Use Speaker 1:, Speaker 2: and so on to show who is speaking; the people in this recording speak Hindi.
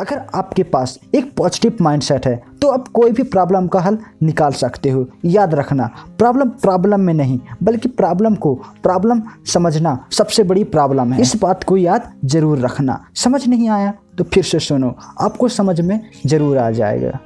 Speaker 1: अगर आपके पास एक पॉजिटिव माइंडसेट है तो आप कोई भी प्रॉब्लम का हल निकाल सकते हो। याद रखना प्रॉब्लम प्रॉब्लम में नहीं, बल्कि प्रॉब्लम को प्रॉब्लम समझना सबसे बड़ी प्रॉब्लम है। इस बात को याद ज़रूर रखना। समझ नहीं आया तो फिर से सुनो, आपको समझ में ज़रूर आ जाएगा।